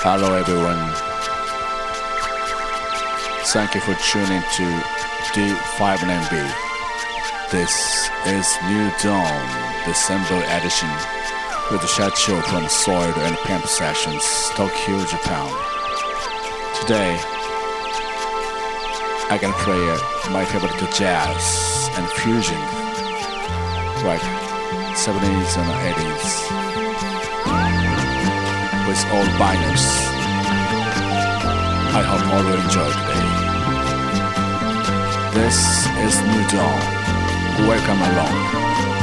Hello, everyone. Thank you for tuning to D59B. This is New Dawn, December edition, with show from Soil and Pimp Sessions, Tokyo, Japan. Today, I can play uh, my favorite jazz and fusion, like 70s and 80s, with all binders. I hope all will enjoy today. This is New Dawn. Welcome along.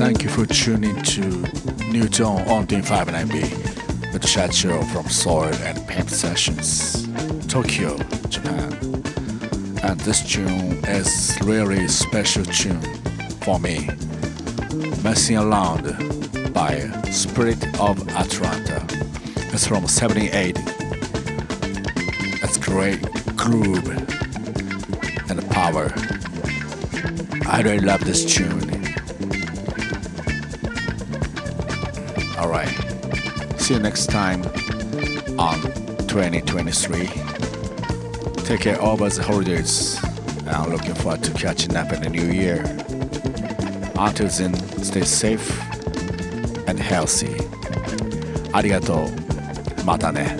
Thank you for tuning to New Dawn on D590 with Shacho from Soil and Pimp Sessions, Tokyo, Japan. And this tune is really special tune for me. Messing Around by Spirit of Atlanta. It's from 78. It's great groove and power. I really love this tune. Alright. See you next time on 2023. Take care over the holidays. I'm looking forward to catching up in the new year. Until then, stay safe and healthy. ありがとう。またね。